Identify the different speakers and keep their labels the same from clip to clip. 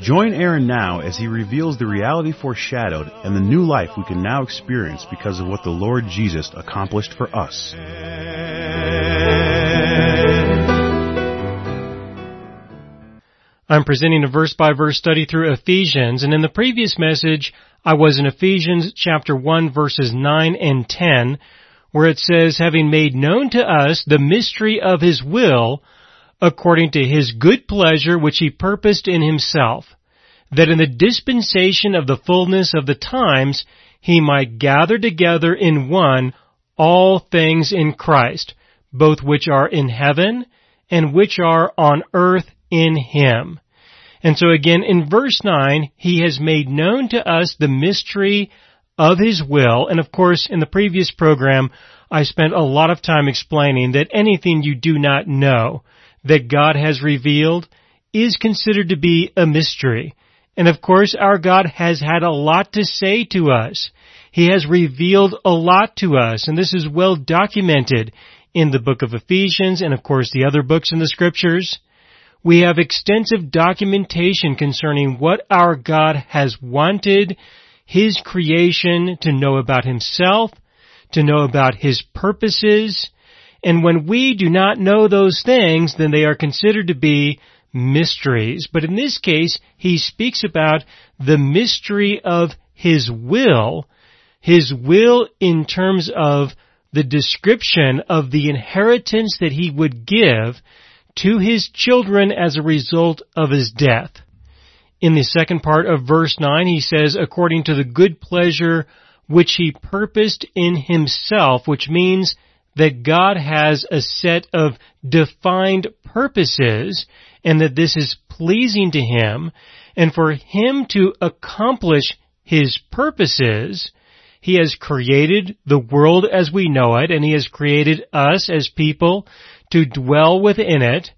Speaker 1: Join Aaron now as he reveals the reality foreshadowed and the new life we can now experience because of what the Lord Jesus accomplished for us.
Speaker 2: I'm presenting a verse by verse study through Ephesians, and in the previous message, I was in Ephesians chapter 1 verses 9 and 10, where it says, having made known to us the mystery of his will, according to his good pleasure which he purposed in himself, that in the dispensation of the fullness of the times he might gather together in one all things in Christ, both which are in heaven and which are on earth in him. And so again in verse 9, he has made known to us the mystery of his will, and of course in the previous program I spent a lot of time explaining that anything you do not know that God has revealed is considered to be a mystery. And of course our God has had a lot to say to us. He has revealed a lot to us, and this is well documented in the book of Ephesians and of course the other books in the scriptures. We have extensive documentation concerning what our God has wanted His creation to know about Himself, to know about His purposes, and when we do not know those things, then they are considered to be mysteries. But in this case, he speaks about the mystery of his will, his will in terms of the description of the inheritance that he would give to his children as a result of his death. In the second part of verse 9, he says, according to the good pleasure which he purposed in himself, which means that God has a set of defined purposes and that this is pleasing to Him and for Him to accomplish His purposes, He has created the world as we know it and He has created us as people to dwell within it.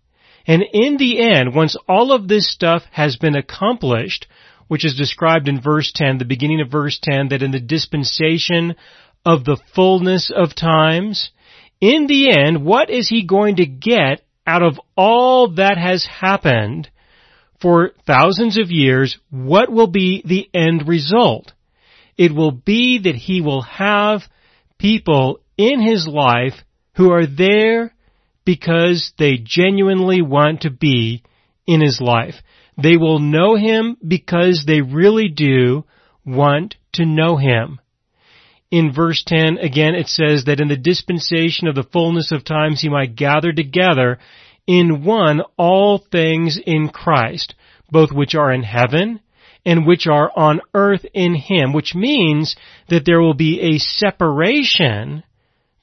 Speaker 2: And in the end, once all of this stuff has been accomplished, which is described in verse 10, the beginning of verse 10, that in the dispensation of the fullness of times, in the end, what is he going to get out of all that has happened for thousands of years? What will be the end result? It will be that he will have people in his life who are there because they genuinely want to be in his life. They will know him because they really do want to know him in verse 10, again, it says that in the dispensation of the fullness of times he might gather together in one all things in Christ, both which are in heaven and which are on earth in him, which means that there will be a separation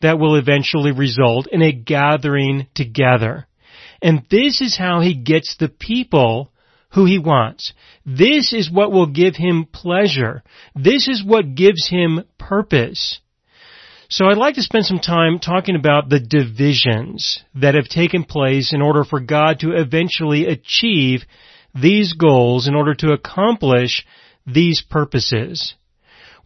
Speaker 2: that will eventually result in a gathering together. And this is how he gets the people who he wants. This is what will give him pleasure. This is what gives him purpose. So I'd like to spend some time talking about the divisions that have taken place in order for God to eventually achieve these goals in order to accomplish these purposes.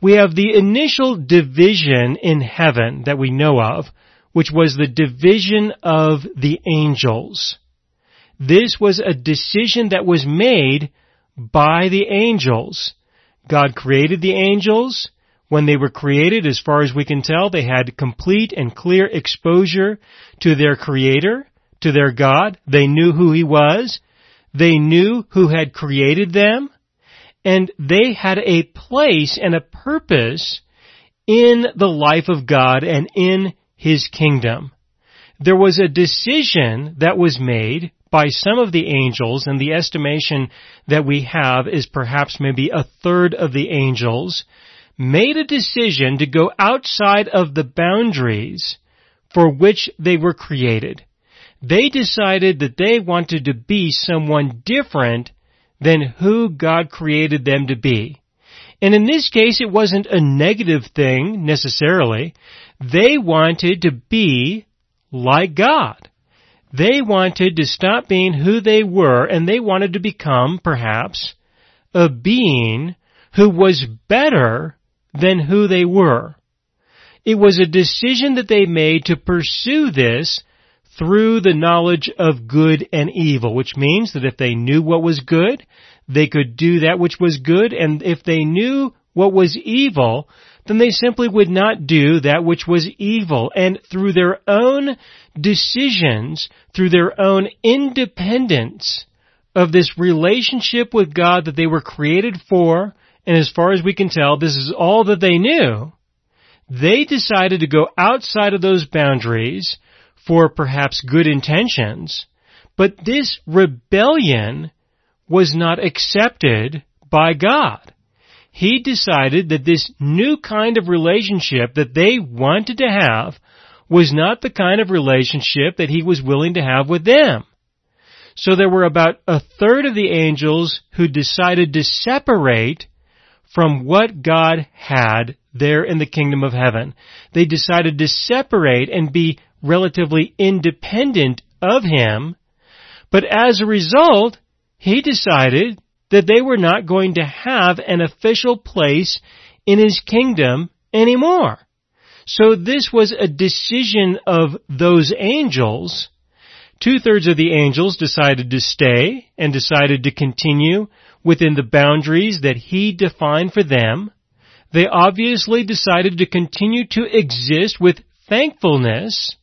Speaker 2: We have the initial division in heaven that we know of, which was the division of the angels. This was a decision that was made by the angels. God created the angels. When they were created, as far as we can tell, they had complete and clear exposure to their creator, to their God. They knew who he was. They knew who had created them. And they had a place and a purpose in the life of God and in his kingdom. There was a decision that was made by some of the angels, and the estimation that we have is perhaps maybe a third of the angels, made a decision to go outside of the boundaries for which they were created. They decided that they wanted to be someone different than who God created them to be. And in this case, it wasn't a negative thing necessarily. They wanted to be like God. They wanted to stop being who they were and they wanted to become, perhaps, a being who was better than who they were. It was a decision that they made to pursue this through the knowledge of good and evil, which means that if they knew what was good, they could do that which was good, and if they knew what was evil, then they simply would not do that which was evil. And through their own decisions, through their own independence of this relationship with God that they were created for, and as far as we can tell, this is all that they knew, they decided to go outside of those boundaries for perhaps good intentions, but this rebellion was not accepted by God. He decided that this new kind of relationship that they wanted to have was not the kind of relationship that he was willing to have with them. So there were about a third of the angels who decided to separate from what God had there in the kingdom of heaven. They decided to separate and be relatively independent of him, but as a result, he decided that they were not going to have an official place in his kingdom anymore. So this was a decision of those angels. Two thirds of the angels decided to stay and decided to continue within the boundaries that he defined for them. They obviously decided to continue to exist with thankfulness,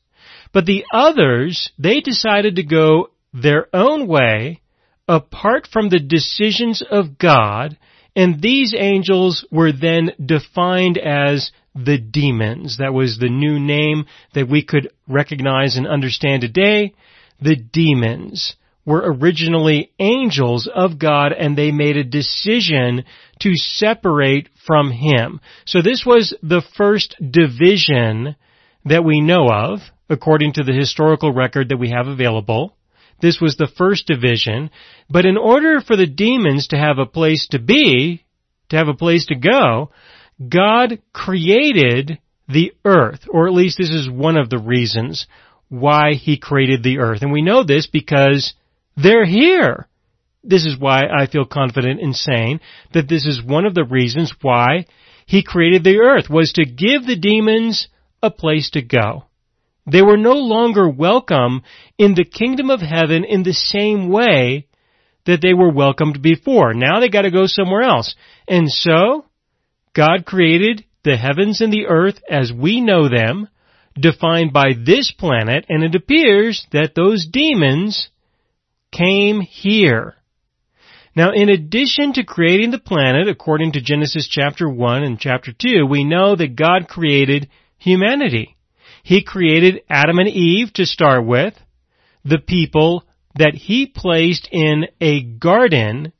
Speaker 2: but the others, they decided to go their own way apart from the decisions of God, and these angels were then defined as the demons. That was the new name that we could recognize and understand today. The demons were originally angels of God and they made a decision to separate from Him. So this was the first division that we know of, according to the historical record that we have available. This was the first division. But in order for the demons to have a place to be, to have a place to go, God created the earth, or at least this is one of the reasons why He created the earth. And we know this because they're here. This is why I feel confident in saying that this is one of the reasons why He created the earth, was to give the demons a place to go. They were no longer welcome in the kingdom of heaven in the same way that they were welcomed before. Now they gotta go somewhere else. And so, God created the heavens and the earth as we know them, defined by this planet, and it appears that those demons came here. Now, in addition to creating the planet, according to Genesis chapter 1 and chapter 2, we know that God created humanity. He created Adam and Eve to start with, the people that He placed in a garden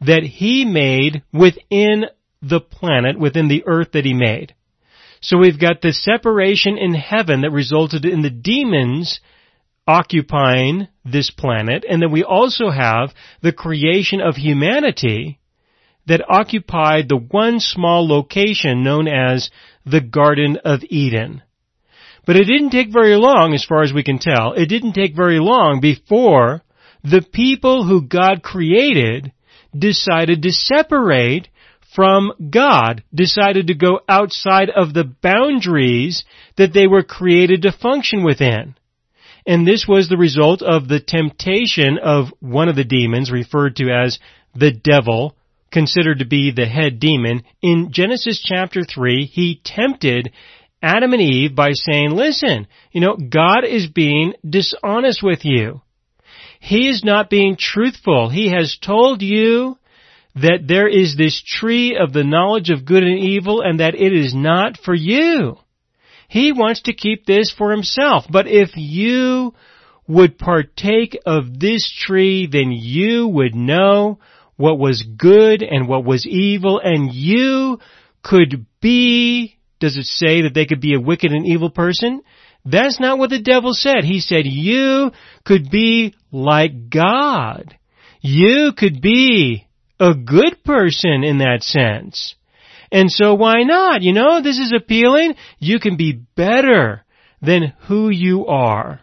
Speaker 2: that He made within the planet within the earth that he made. So we've got the separation in heaven that resulted in the demons occupying this planet, and then we also have the creation of humanity that occupied the one small location known as the Garden of Eden. But it didn't take very long, as far as we can tell, it didn't take very long before the people who God created decided to separate from God decided to go outside of the boundaries that they were created to function within. And this was the result of the temptation of one of the demons referred to as the devil, considered to be the head demon. In Genesis chapter 3, he tempted Adam and Eve by saying, listen, you know, God is being dishonest with you. He is not being truthful. He has told you that there is this tree of the knowledge of good and evil and that it is not for you. He wants to keep this for himself. But if you would partake of this tree, then you would know what was good and what was evil and you could be, does it say that they could be a wicked and evil person? That's not what the devil said. He said you could be like God. You could be a good person in that sense. And so why not? You know, this is appealing. You can be better than who you are.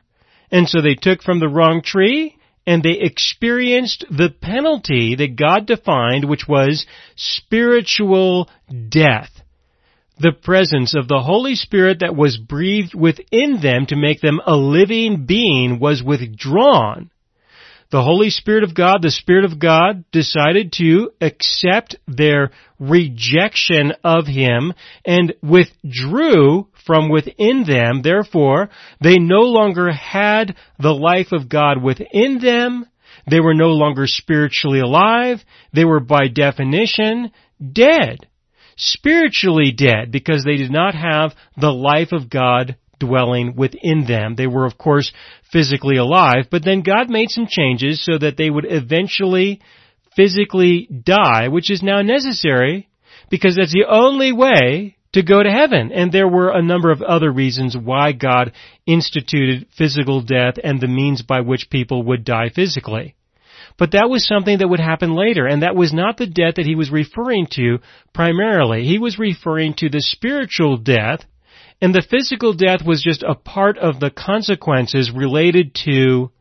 Speaker 2: And so they took from the wrong tree and they experienced the penalty that God defined, which was spiritual death. The presence of the Holy Spirit that was breathed within them to make them a living being was withdrawn. The Holy Spirit of God, the Spirit of God decided to accept their rejection of Him and withdrew from within them. Therefore, they no longer had the life of God within them. They were no longer spiritually alive. They were by definition dead. Spiritually dead because they did not have the life of God dwelling within them. They were of course physically alive, but then God made some changes so that they would eventually physically die, which is now necessary because that's the only way to go to heaven. And there were a number of other reasons why God instituted physical death and the means by which people would die physically. But that was something that would happen later, and that was not the death that he was referring to primarily. He was referring to the spiritual death, and the physical death was just a part of the consequences related to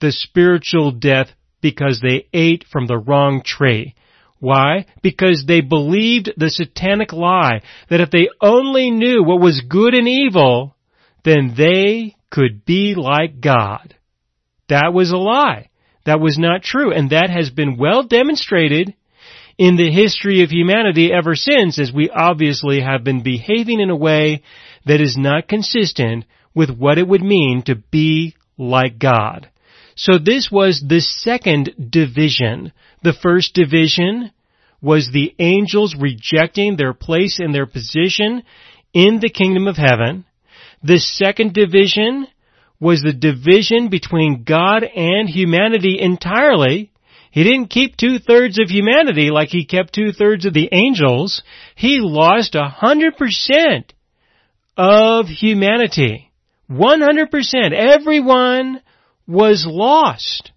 Speaker 2: the spiritual death because they ate from the wrong tree. Why? Because they believed the satanic lie that if they only knew what was good and evil, then they could be like God. That was a lie. That was not true. And that has been well demonstrated in the history of humanity ever since as we obviously have been behaving in a way that is not consistent with what it would mean to be like God. So this was the second division. The first division was the angels rejecting their place and their position in the kingdom of heaven. The second division was the division between God and humanity entirely. He didn't keep two thirds of humanity like he kept two thirds of the angels. He lost a hundred percent of humanity. 100%. Everyone was lost.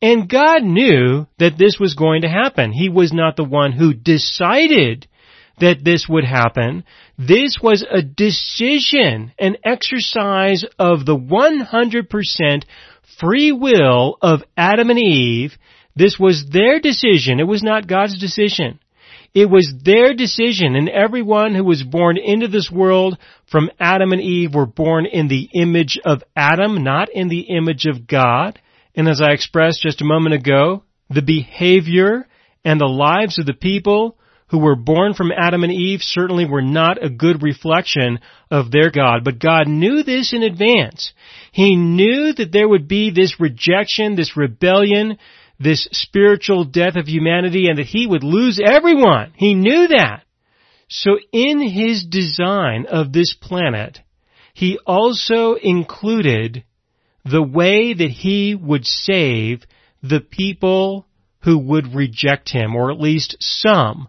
Speaker 2: And God knew that this was going to happen. He was not the one who decided that this would happen. This was a decision, an exercise of the 100% free will of Adam and Eve. This was their decision. It was not God's decision. It was their decision and everyone who was born into this world from Adam and Eve were born in the image of Adam, not in the image of God. And as I expressed just a moment ago, the behavior and the lives of the people who were born from Adam and Eve certainly were not a good reflection of their God. But God knew this in advance. He knew that there would be this rejection, this rebellion, this spiritual death of humanity and that he would lose everyone. He knew that. So in his design of this planet, he also included the way that he would save the people who would reject him, or at least some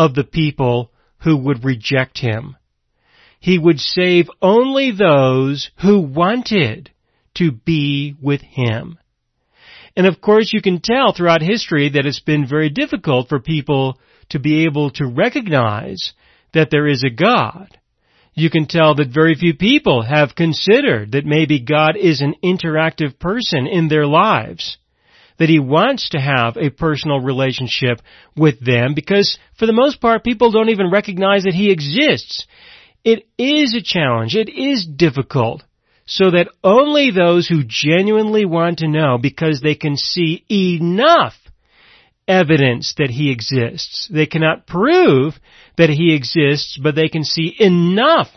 Speaker 2: of the people who would reject him. He would save only those who wanted to be with him. And of course you can tell throughout history that it's been very difficult for people to be able to recognize that there is a God. You can tell that very few people have considered that maybe God is an interactive person in their lives. That He wants to have a personal relationship with them because for the most part people don't even recognize that He exists. It is a challenge. It is difficult so that only those who genuinely want to know because they can see enough evidence that he exists. They cannot prove that he exists, but they can see enough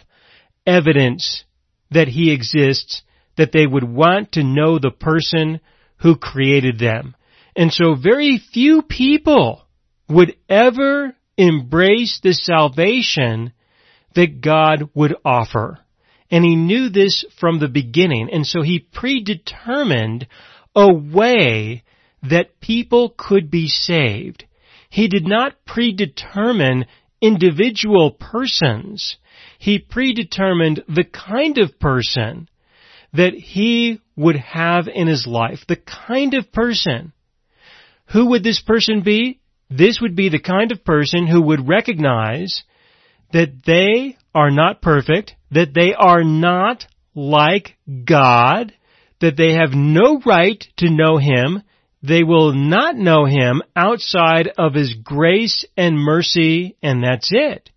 Speaker 2: evidence that he exists that they would want to know the person who created them. And so very few people would ever embrace the salvation that God would offer. And he knew this from the beginning, and so he predetermined a way that people could be saved. He did not predetermine individual persons. He predetermined the kind of person that he would have in his life. The kind of person. Who would this person be? This would be the kind of person who would recognize that they are not perfect, that they are not like God, that they have no right to know Him, they will not know Him outside of His grace and mercy, and that's it.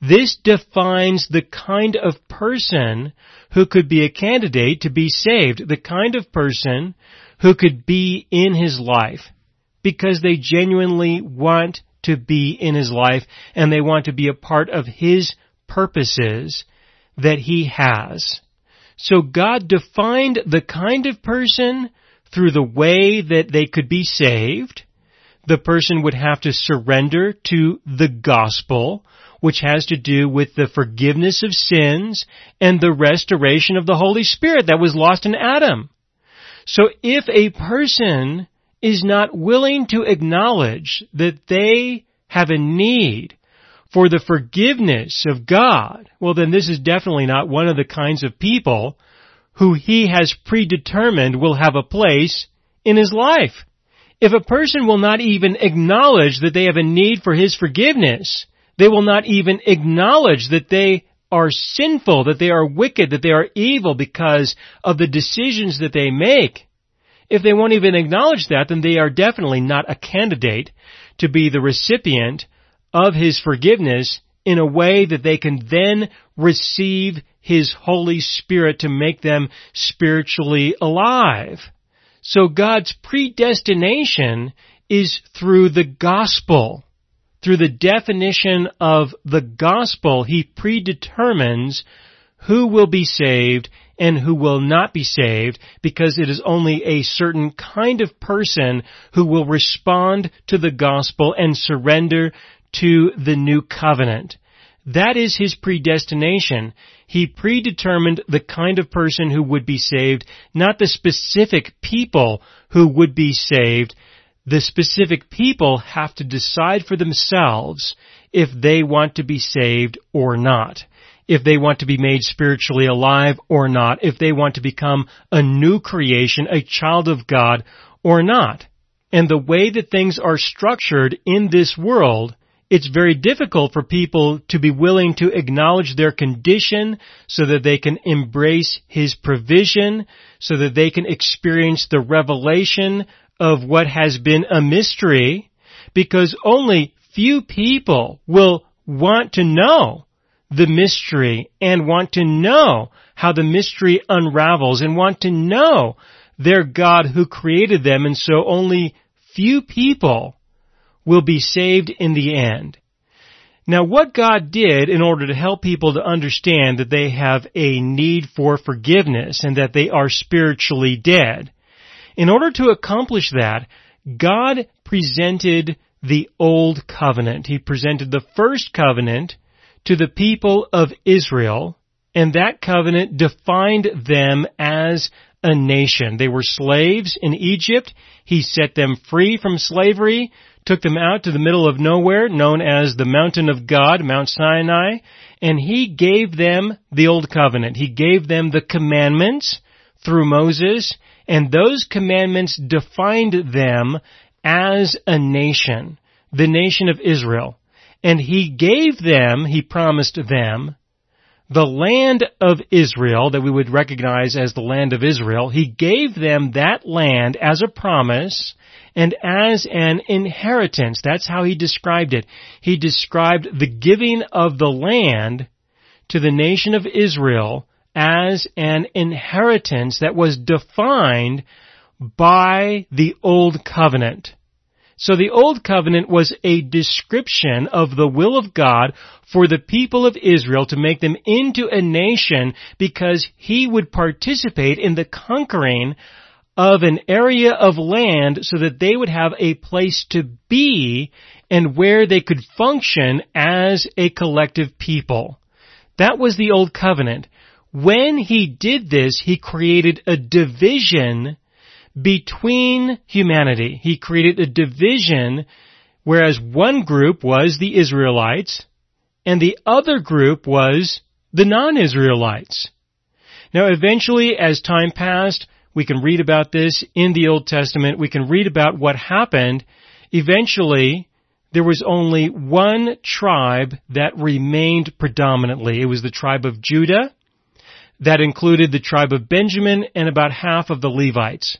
Speaker 2: This defines the kind of person who could be a candidate to be saved, the kind of person who could be in his life because they genuinely want to be in his life and they want to be a part of his purposes that he has. So God defined the kind of person through the way that they could be saved. The person would have to surrender to the gospel, which has to do with the forgiveness of sins and the restoration of the Holy Spirit that was lost in Adam. So if a person is not willing to acknowledge that they have a need for the forgiveness of God, well then this is definitely not one of the kinds of people who he has predetermined will have a place in his life. If a person will not even acknowledge that they have a need for his forgiveness, they will not even acknowledge that they are sinful, that they are wicked, that they are evil because of the decisions that they make. If they won't even acknowledge that, then they are definitely not a candidate to be the recipient of His forgiveness in a way that they can then receive His Holy Spirit to make them spiritually alive. So God's predestination is through the gospel through the definition of the gospel, he predetermines who will be saved and who will not be saved because it is only a certain kind of person who will respond to the gospel and surrender to the new covenant. That is his predestination. He predetermined the kind of person who would be saved, not the specific people who would be saved, the specific people have to decide for themselves if they want to be saved or not. If they want to be made spiritually alive or not. If they want to become a new creation, a child of God or not. And the way that things are structured in this world, it's very difficult for people to be willing to acknowledge their condition so that they can embrace His provision, so that they can experience the revelation of what has been a mystery because only few people will want to know the mystery and want to know how the mystery unravels and want to know their God who created them and so only few people will be saved in the end. Now what God did in order to help people to understand that they have a need for forgiveness and that they are spiritually dead in order to accomplish that, God presented the Old Covenant. He presented the first covenant to the people of Israel, and that covenant defined them as a nation. They were slaves in Egypt. He set them free from slavery, took them out to the middle of nowhere, known as the mountain of God, Mount Sinai, and he gave them the old covenant. He gave them the commandments through Moses, and those commandments defined them as a nation, the nation of Israel. And he gave them, he promised them, the land of Israel that we would recognize as the land of Israel. He gave them that land as a promise and as an inheritance. That's how he described it. He described the giving of the land to the nation of Israel as an inheritance that was defined by the Old Covenant. So the Old Covenant was a description of the will of God for the people of Israel to make them into a nation because He would participate in the conquering of an area of land so that they would have a place to be and where they could function as a collective people. That was the Old Covenant. When he did this, he created a division between humanity. He created a division whereas one group was the Israelites and the other group was the non-Israelites. Now eventually as time passed, we can read about this in the Old Testament. We can read about what happened. Eventually, there was only one tribe that remained predominantly. It was the tribe of Judah. That included the tribe of Benjamin and about half of the Levites.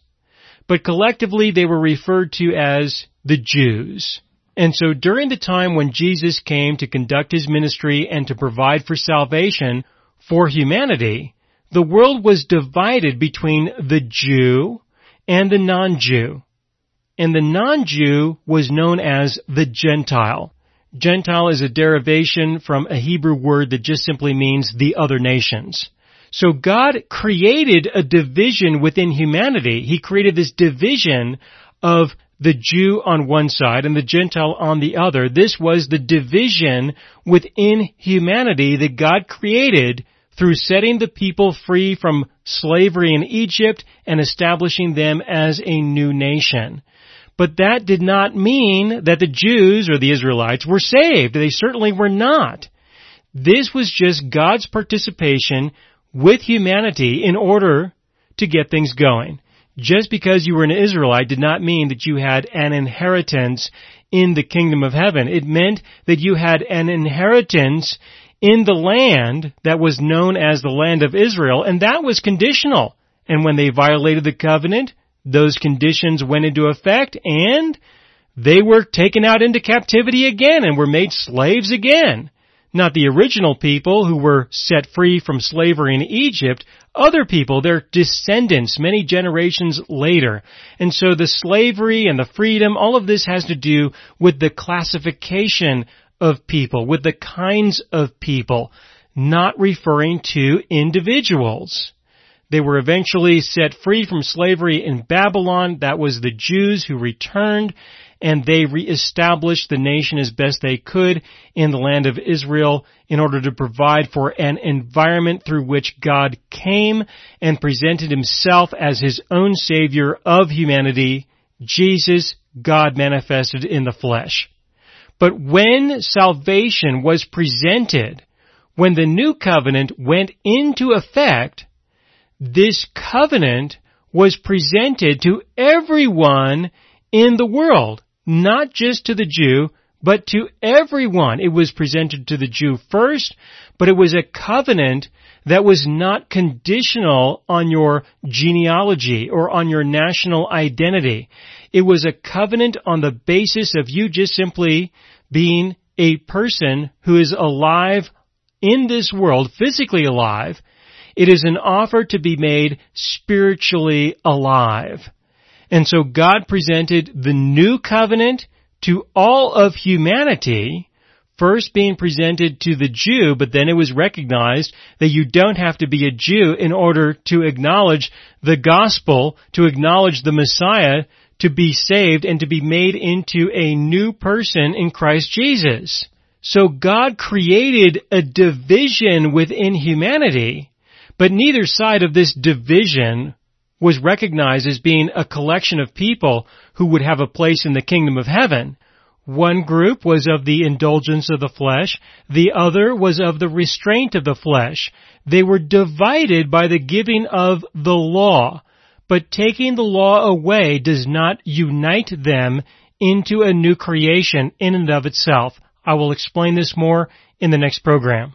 Speaker 2: But collectively they were referred to as the Jews. And so during the time when Jesus came to conduct his ministry and to provide for salvation for humanity, the world was divided between the Jew and the non-Jew. And the non-Jew was known as the Gentile. Gentile is a derivation from a Hebrew word that just simply means the other nations. So God created a division within humanity. He created this division of the Jew on one side and the Gentile on the other. This was the division within humanity that God created through setting the people free from slavery in Egypt and establishing them as a new nation. But that did not mean that the Jews or the Israelites were saved. They certainly were not. This was just God's participation with humanity in order to get things going. Just because you were an Israelite did not mean that you had an inheritance in the kingdom of heaven. It meant that you had an inheritance in the land that was known as the land of Israel, and that was conditional. And when they violated the covenant, those conditions went into effect and they were taken out into captivity again and were made slaves again. Not the original people who were set free from slavery in Egypt, other people, their descendants, many generations later. And so the slavery and the freedom, all of this has to do with the classification of people, with the kinds of people, not referring to individuals. They were eventually set free from slavery in Babylon. That was the Jews who returned and they reestablished the nation as best they could in the land of Israel in order to provide for an environment through which God came and presented himself as his own savior of humanity, Jesus, God manifested in the flesh. But when salvation was presented, when the new covenant went into effect, this covenant was presented to everyone in the world, not just to the Jew, but to everyone. It was presented to the Jew first, but it was a covenant that was not conditional on your genealogy or on your national identity. It was a covenant on the basis of you just simply being a person who is alive in this world, physically alive. It is an offer to be made spiritually alive. And so God presented the new covenant to all of humanity, first being presented to the Jew, but then it was recognized that you don't have to be a Jew in order to acknowledge the gospel, to acknowledge the Messiah, to be saved and to be made into a new person in Christ Jesus. So God created a division within humanity, but neither side of this division was recognized as being a collection of people who would have a place in the kingdom of heaven. One group was of the indulgence of the flesh, the other was of the restraint of the flesh. They were divided by the giving of the law. But taking the law away does not unite them into a new creation in and of itself. I will explain this more in the next program.